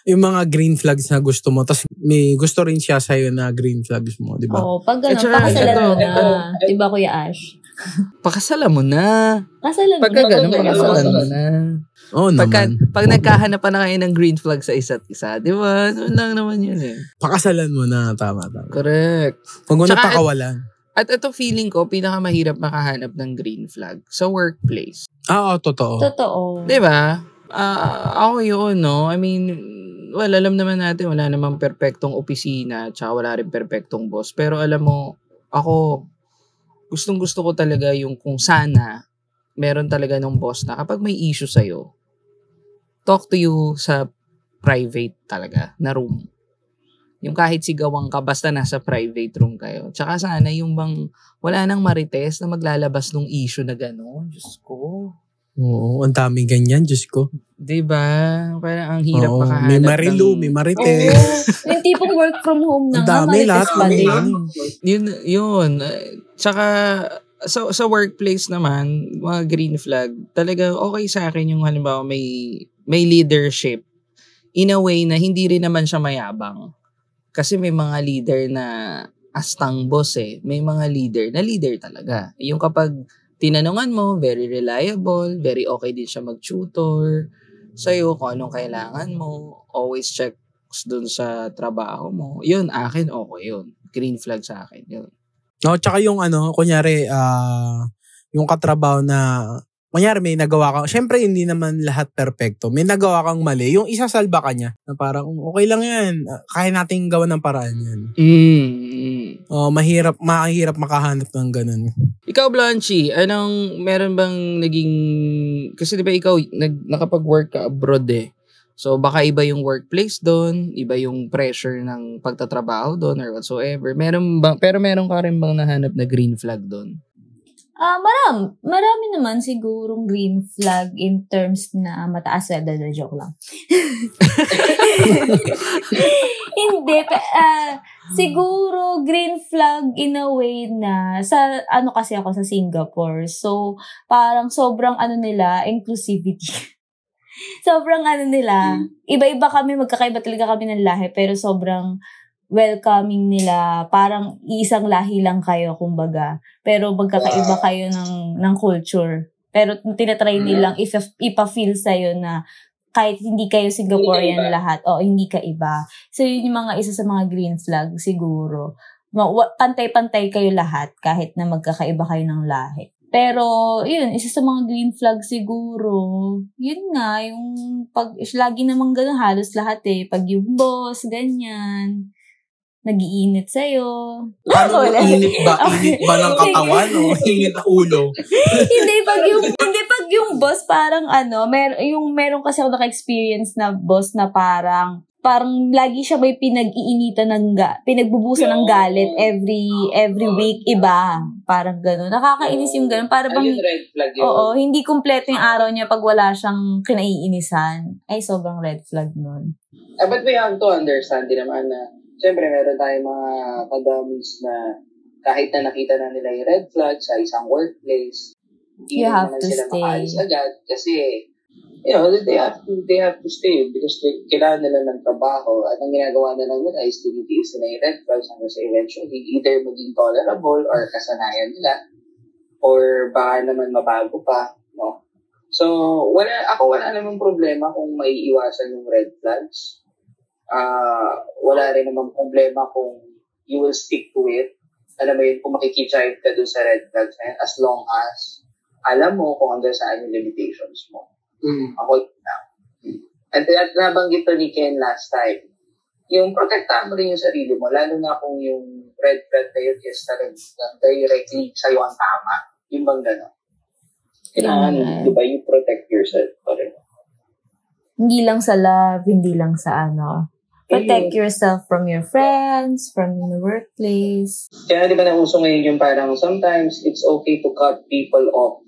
yung mga green flags na gusto mo. Tapos may gusto rin siya sa'yo na green flags mo, di ba? Oo, pag gano'n, saka, pakasalan ito, mo na. ito, Di ba, Kuya Ash? Pakasalan mo na. Kasalan mo Pagka na. ganun, Pagka pakasalan ganun. mo na. Oo Pagka, naman. pag nagkahanap pa na kayo ng green flag sa isa't isa, di ba? Noon lang naman yun eh. Pakasalan mo na, tama, tama. Correct. Huwag mo na pakawalan. At ito feeling ko, pinakamahirap makahanap ng green flag sa workplace. Ah, Oo, totoo. Totoo. Di ba? Ah, ako yun, no? I mean, well, alam naman natin, wala namang perpektong opisina, tsaka wala rin perpektong boss. Pero alam mo, ako, gustong gusto ko talaga yung kung sana, meron talaga ng boss na kapag may issue sa'yo, talk to you sa private talaga, na room. Yung kahit sigawan ka, basta nasa private room kayo. Tsaka sana yung bang, wala nang marites na maglalabas ng issue na gano'n. Diyos ko. Oo, ang daming ganyan, Diyos ko. Diba? Parang ang hirap Oo, makahanap may Marilu, ng- may Oo. Marites. yung tipong work from home na Ang nga, dami, marites lahat. pa din. Yun, yun. Tsaka, sa, sa workplace naman, mga green flag, talaga okay sa akin yung halimbawa may, may leadership in a way na hindi rin naman siya mayabang. Kasi may mga leader na astang boss eh. May mga leader na leader talaga. Yung kapag tinanungan mo, very reliable, very okay din siya mag-tutor sa'yo kung anong kailangan mo. Always checks dun sa trabaho mo. Yun, akin okay yun. Green flag sa akin yun. No, tsaka yung ano, kunyari, ah, yung katrabaho na, kunyari may nagawa kang, syempre hindi naman lahat perfecto. May nagawa kang mali, yung isasalba ka niya, na parang, okay lang yan, kaya nating gawa ng paraan yan. Mm. Oh, mahirap, mahirap makahanap ng ganun. Ikaw, Blanchi, anong, meron bang naging, kasi di ba ikaw, nag, nakapag-work ka abroad eh. So, baka iba yung workplace doon, iba yung pressure ng pagtatrabaho doon or whatsoever. Meron bang, pero meron ka rin bang nahanap na green flag doon? Ah, maram, marami naman sigurong green flag in terms na mataas na joke lang. Hindi, pa- ah, siguro green flag in a way na sa ano kasi ako sa Singapore. So, parang sobrang ano nila, inclusivity. sobrang ano nila, iba-iba kami, magkakaiba talaga kami ng lahi, pero sobrang welcoming nila. Parang isang lahi lang kayo, kumbaga. Pero magkakaiba kayo ng, ng culture. Pero tinatry nilang if, ipa-feel sa'yo na kahit hindi kayo Singaporean Hindi lahat, o hindi ka iba. So, yun yung mga isa sa mga green flag siguro. Pantay-pantay kayo lahat kahit na magkakaiba kayo ng lahi. Pero, yun, isa sa mga green flag siguro, yun nga, yung pag, lagi namang ganun, halos lahat eh. Pag yung boss, ganyan, nagiinit sa'yo. Ano, init ba? Init ba ng katawan o init na ulo? hindi pag yung hindi pag yung boss parang ano, mer yung meron kasi ako naka-experience na boss na parang parang lagi siya may pinag-iinitan ng ga, pinagbubusan ng galit every every week iba. Parang gano'n. Nakakainis yung gano'n. Para bang red flag yun. Oo, hindi kumpleto yung araw niya pag wala siyang kinaiinisan. Ay, sobrang red flag nun. Ah, but we have to understand din naman na, siyempre, meron tayong mga kadamis na kahit na nakita na nila yung red flag sa isang workplace, hindi You have to sila stay. makaalis agad kasi, you know, they have to, they have to stay because they, kailangan nila ng trabaho at ang ginagawa na lang nila is tinitiis nila yung red flags hanggang sa eventually either maging tolerable or kasanayan nila or baka naman mabago pa, no? So, wala, ako wala namang problema kung may iwasan yung red flags. Ah, wala rin namang problema kung you will stick to it. Alam mo yun, kung makikidrive ka dun sa red flags na yun, as long as alam mo kung hanggang saan yung limitations mo. Mm. Ako, at, at nabanggit to ni Ken last time. yung protektahan mo rin yung sarili mo, lalo na kung yung red flag na yun is talagang directly sa'yo ang tama. Yung bang gano'n. Kailangan, Yeah. di ba, you protect yourself pa rin. Hindi lang sa love, hindi lang sa ano. Protect yourself from your friends, from the workplace. Kaya di ba nauso ngayon yung parang sometimes it's okay to cut people off.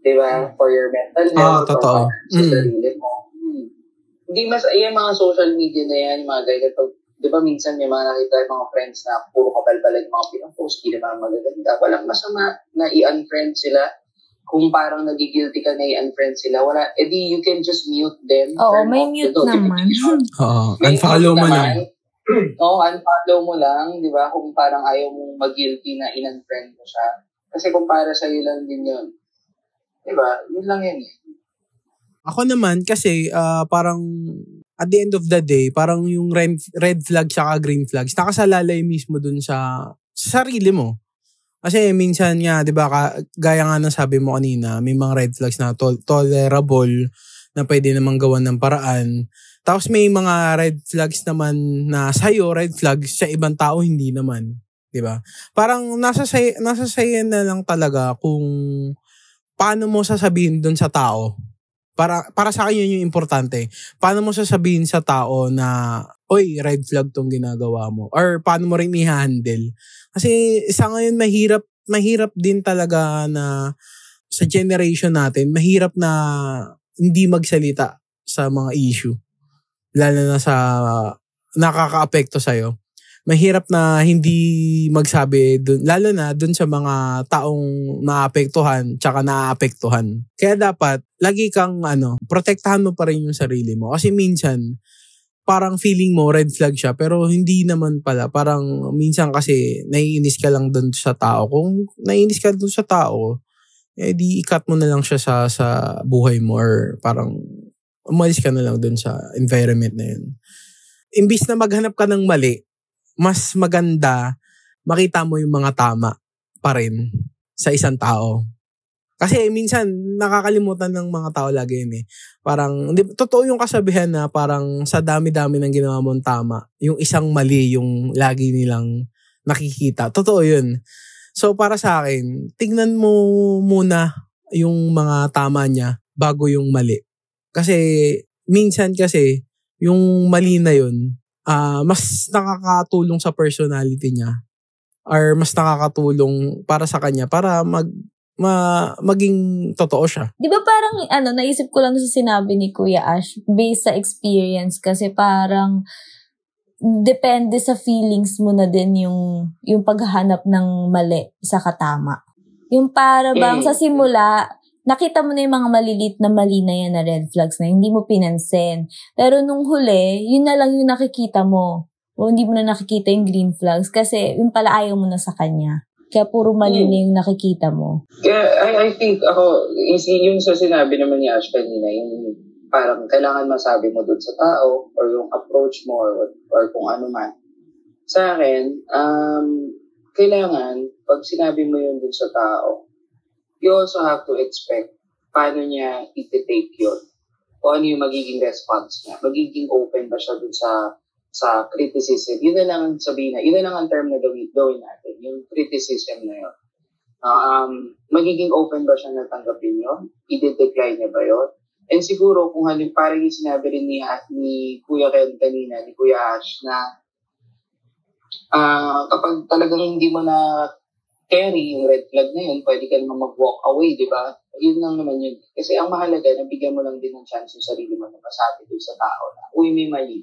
Di ba? For your mental Ah, health. totoo. Or para sa Mm. sarili mo. Hmm. Hindi mas, yung mga social media na yan, mga guys, pag, di ba minsan may mga nakita yung mga friends na puro kabalbalan yung mga pinapost, hindi naman magaganda. Walang masama na i-unfriend sila. Kung parang nagigilty ka na i-unfriend sila, wala, edi you can just mute them. Oo, may mute naman. Oo. Unfollow mo lang. Oo, unfollow mo lang, di ba? Kung parang ayaw mong mag-guilty na in-unfriend mo siya. Kasi kung para sa'yo lang din yun. Di ba? Yun lang yun eh. Ako naman kasi ah, parang at the end of the day, parang yung red, red flag tsaka green flags, nakasalalay mismo dun sa, sa sarili mo. Kasi minsan nga, di ba, gaya nga ng sabi mo kanina, may mga red flags na tol- tolerable na pwede namang gawan ng paraan. Tapos may mga red flags naman na sa'yo, red flags, sa ibang tao, hindi naman. Di ba? Parang nasa nasa sayo na lang talaga kung paano mo sasabihin dun sa tao para para sa akin yun yung importante. Paano mo sasabihin sa tao na, oy, red flag tong ginagawa mo? Or paano mo rin i-handle? Kasi sa ngayon mahirap, mahirap din talaga na sa generation natin, mahirap na hindi magsalita sa mga issue. Lalo na sa nakaka-apekto sa'yo. Mahirap na hindi magsabi dun, lalo na dun sa mga taong maapektuhan tsaka naaapektuhan. Kaya dapat, lagi kang ano, protektahan mo pa rin yung sarili mo. Kasi minsan, parang feeling mo red flag siya pero hindi naman pala. Parang minsan kasi naiinis ka lang dun sa tao. Kung naiinis ka dun sa tao, eh di ikat mo na lang siya sa sa buhay mo or parang umalis ka na lang dun sa environment na yun. Imbis na maghanap ka ng mali, mas maganda makita mo yung mga tama pa rin sa isang tao. Kasi minsan, nakakalimutan ng mga tao lagi yun eh. Parang, hindi, totoo yung kasabihan na parang sa dami-dami ng ginawa mong tama, yung isang mali yung lagi nilang nakikita. Totoo yun. So para sa akin, tignan mo muna yung mga tama niya bago yung mali. Kasi minsan kasi, yung mali na yun, ah mas nakakatulong sa personality niya or mas nakakatulong para sa kanya para mag ma, maging totoo siya. Di ba parang, ano, naisip ko lang sa sinabi ni Kuya Ash, based sa experience, kasi parang, depende sa feelings mo na din yung, yung paghahanap ng mali sa katama. Yung para bang Mm. sa simula, nakita mo na yung mga malilit na mali na yan na red flags na hindi mo pinansin. Pero nung huli, yun na lang yung nakikita mo. O hindi mo na nakikita yung green flags kasi yung pala ayaw mo na sa kanya. Kaya puro mali Mm. na yung nakikita mo. Kaya I, I think ako, yung, sa sinabi naman ni Ash kanina, yung parang kailangan masabi mo dun sa tao or yung approach mo or, or kung ano man. Sa akin, um, kailangan, pag sinabi mo yun dun sa tao, you also have to expect paano niya iti-take yun. Kung ano yung magiging response niya. Magiging open ba siya dun sa sa criticism. Yun na lang ang sabihin na, yun na lang ang term na gawin, gawin natin, yung criticism na yun. Uh, um, magiging open ba siya na tanggapin yun? I-decline niya ba yun? And siguro kung halim parang yung sinabi rin ni, ni Kuya Ken kanina, ni Kuya Ash, na ah kapag talagang hindi mo na carry yung red flag na yun, pwede ka naman mag-walk away, di ba? Yun lang naman yun. Kasi ang mahalaga, nabigyan mo lang din ng chance yung sarili mo na masabi doon sa tao na, uy, may mali.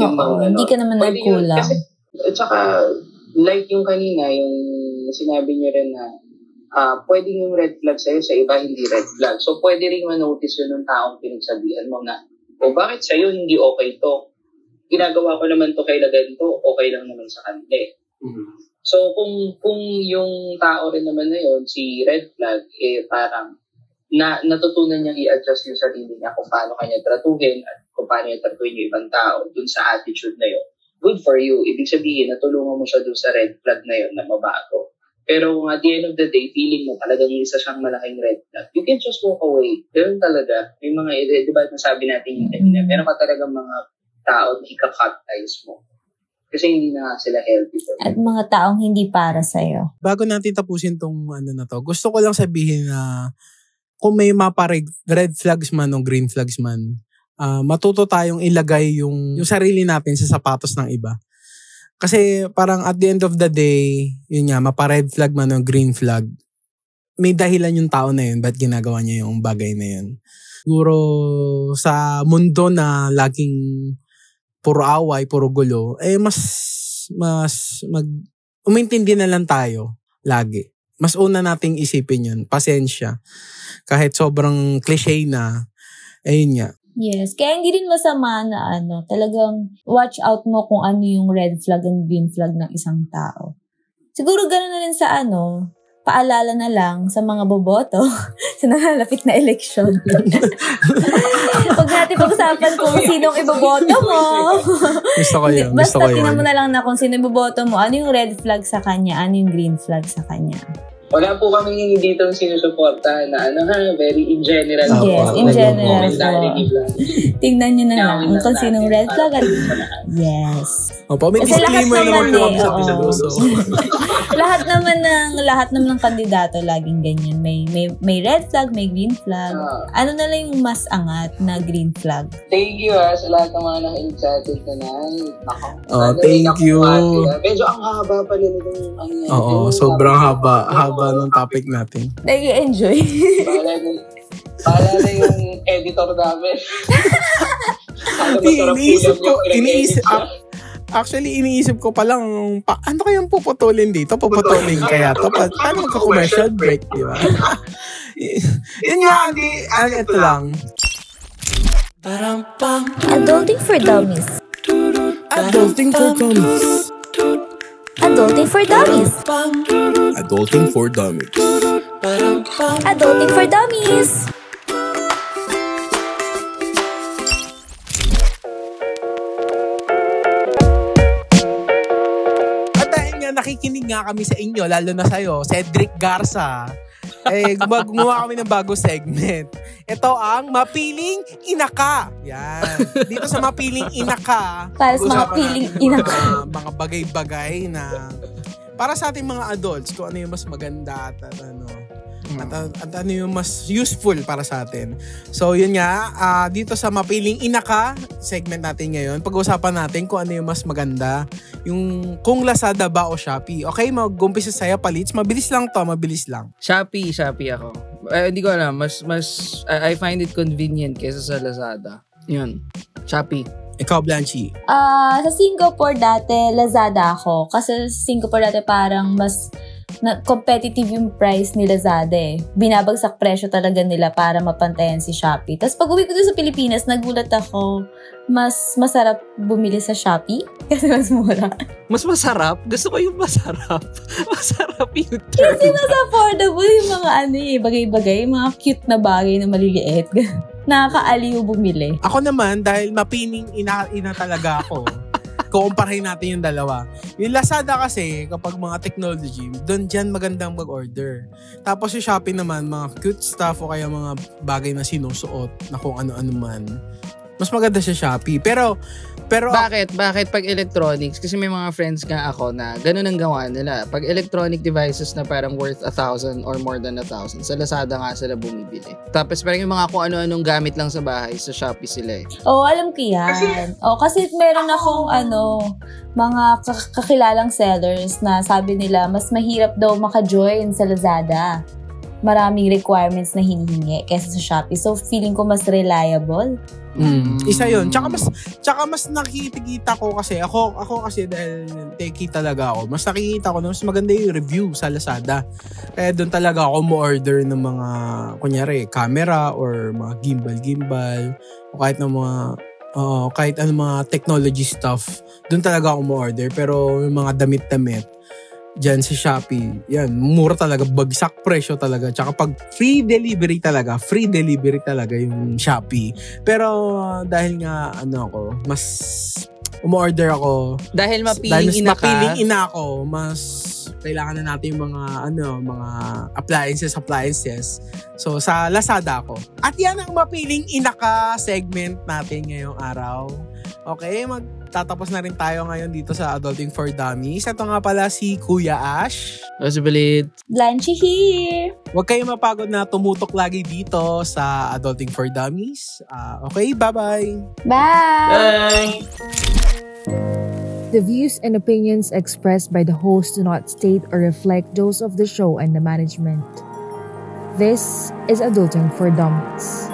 Yung Oo, bang hindi ganon. ka naman nagkulang. Kasi, at saka, like yung kanina, yung sinabi nyo rin na, ah pwedeng yung red flag sa'yo, sa iba hindi red flag. So, pwede rin ma-notice yun ng taong pinagsabihan mo na, o bakit sa'yo hindi okay to? Ginagawa ko naman to kay ganito, okay lang naman sa kanila. eh. So, kung kung yung tao rin naman na yun, si red flag, eh parang na natutunan niyang i-adjust yung sarili niya kung paano kanya tratuhin at kung paano niya tratuhin yung ibang tao dun sa attitude na yun. Good for you. Ibig sabihin, natulungan mo siya dun sa red flag na yun na mabago. Pero kung at the end of the day, feeling mo talagang isa siyang malaking red flag, you can just walk away. Ganun talaga. May mga, eh, di ba nasabi natin yung kanina, Mm. meron ka talagang mga tao na ika-cut ties mo. Kasi hindi na sila healthy for At mga taong hindi para sa'yo. Bago natin tapusin tong ano na to, gusto ko lang sabihin na kung may mapa red, flags man o green flags man, ah, matuto tayong ilagay yung, yung sarili natin sa sapatos ng iba. Kasi parang at the end of the day, yun nga, mapa red flag man o green flag, may dahilan yung tao na yun, ba't ginagawa niya yung bagay na yun. Siguro sa mundo na laging puro away, puro gulo, eh mas, mas, mag, umintindi na lang tayo lagi. Mas una nating isipin yun. Pasensya. Kahit sobrang cliche na, ayun nga. Yes. Kaya hindi rin masama na ano, talagang watch out mo kung ano yung red flag and green flag ng isang tao. Siguro gano'n na rin sa ano, paalala na lang sa mga boboto sa nalalapit na eleksyon. Pag-usapan kung sinong iboboto mo. Gusto ko yun. Gusto Basta ko yun. tingnan mo na lang na kung sino iboboto mo, ano yung red flag sa kanya, ano yung green flag sa kanya. Wala po kami dito sinusuporta na ano ha, very in general. Yes, po. in general. Tingnan nyo na lang kung lang sinong natin red flag at sa yes. Opo, may Kasi lahat disclaimer naman naman po eh, kami sa oo. pisaluso. lahat naman ng lahat naman ng kandidato laging ganyan. May may may red flag, may green flag. Ah. Ano na lang yung mas angat na green flag? Thank you ha, sa lahat ng mga nakinig sa atin tonight. Nako. Oh, Sana thank you. Medyo ang haba ano yan. Oo, sobrang topic. haba. Haba ng topic natin. Nag-enjoy. Bahala na, bahala na yung editor namin. Hindi, iniisip ko, iniisip, actually, iniisip ko pa lang, pa, ano kayang puputulin dito? Puputulin kaya to? Pa, paano magka-commercial break, di ba? Yun nga, di, ano, ito lang. Adulting for Dummies. Adulting for dummies. Adulting for Dummies. Adulting for dummies. Adulting for Dummies. At dahil nga nakikinig nga kami sa inyo, lalo na sa'yo, Cedric Garza, eh, gumawa kami ng bago segment. Ito ang Mapiling Inaka. Yan. Dito sa Mapiling Inaka, Para sa mga piling inaka. Mga, mga bagay-bagay na para sa ating mga adults, kung ano yung mas maganda at, at ano, at, at ano yung mas useful para sa atin. So, yun nga, ah, dito sa Mapiling Inaka, segment natin ngayon, pag-uusapan natin kung ano yung mas maganda, yung kung Lazada ba o Shopee. Okay, mag-umpisa sa'yo, Palits. Mabilis lang to, mabilis lang. Shopee, Shopee ako. Eh, hindi ko alam. Mas, mas, I, I find it convenient kesa sa Lazada. Yun. Shopee. Ikaw, Blanchie. Ah, sa Singapore dati, Lazada ako. Kasi sa Singapore dati parang mas na competitive yung price ni Lazada eh. Binabagsak presyo talaga nila para mapantayan si Shopee. Tapos pag uwi ko dun sa Pilipinas, nagulat ako, mas masarap bumili sa Shopee kasi mas mura. Mas masarap? Gusto ko yung masarap. masarap yung term. Kasi mas affordable yung mga ano eh, bagay-bagay, mga cute na bagay na maliliit. Nakakaaliw bumili. Ako naman, dahil mapining ina, ina talaga ako, kukumparahin natin yung dalawa. Yung Lazada kasi, kapag mga technology, doon dyan magandang mag-order. Tapos yung Shopee naman, mga cute stuff o kaya mga bagay na sinusuot na kung ano-ano man. Mas maganda sa Shopee. Pero, pero Bakit? Bakit pag electronics? Kasi may mga friends nga ako na ganun ang gawa nila. Pag electronic devices na parang worth a thousand or more than a thousand, sa Lazada nga sila bumibili. Tapos parang yung mga kung ano-anong gamit lang sa bahay, sa Shopee sila eh. Oo, alam ko yan. Oo, kasi meron akong ano, mga kak- kakilalang sellers na sabi nila mas mahirap daw maka-join sa Lazada. Maraming requirements na hinihingi kaysa sa Shopee. So, feeling ko mas reliable. Mm. Isa yun. Tsaka mas, tsaka mas nakikita ko kasi, ako, ako kasi dahil techie talaga ako, mas nakikita ko na mas maganda yung review sa Lazada. Kaya doon talaga ako mo-order ng mga, kunyari, camera or mga gimbal-gimbal o kahit ng mga, oo, kahit ano mga technology stuff. Doon talaga ako mo-order. Pero yung mga damit-damit, dyan sa Shopee, yan, mura talaga, bagsak presyo talaga. Tsaka pag free delivery talaga, free delivery talaga yung Shopee. Pero uh, dahil nga, ano ako, mas umorder ako. Dahil dahil mapiling mas ina ka, mapiling ina ako, mas kailangan na natin yung mga, ano, mga appliances, appliances. So, sa Lazada ako. At yan ang mapiling ina ka segment natin ngayong araw. Okay, magtatapos na rin tayo ngayon dito sa Adulting for Dummies. Ito nga pala si Kuya Ash. Rosablit. Blanche here. Huwag kayong mapagod na tumutok lagi dito sa Adulting for Dummies. Ah, okay, bye-bye! Bye! Bye! The views and opinions expressed by the host do not state or reflect those of the show and the management. This is Adulting for Dummies.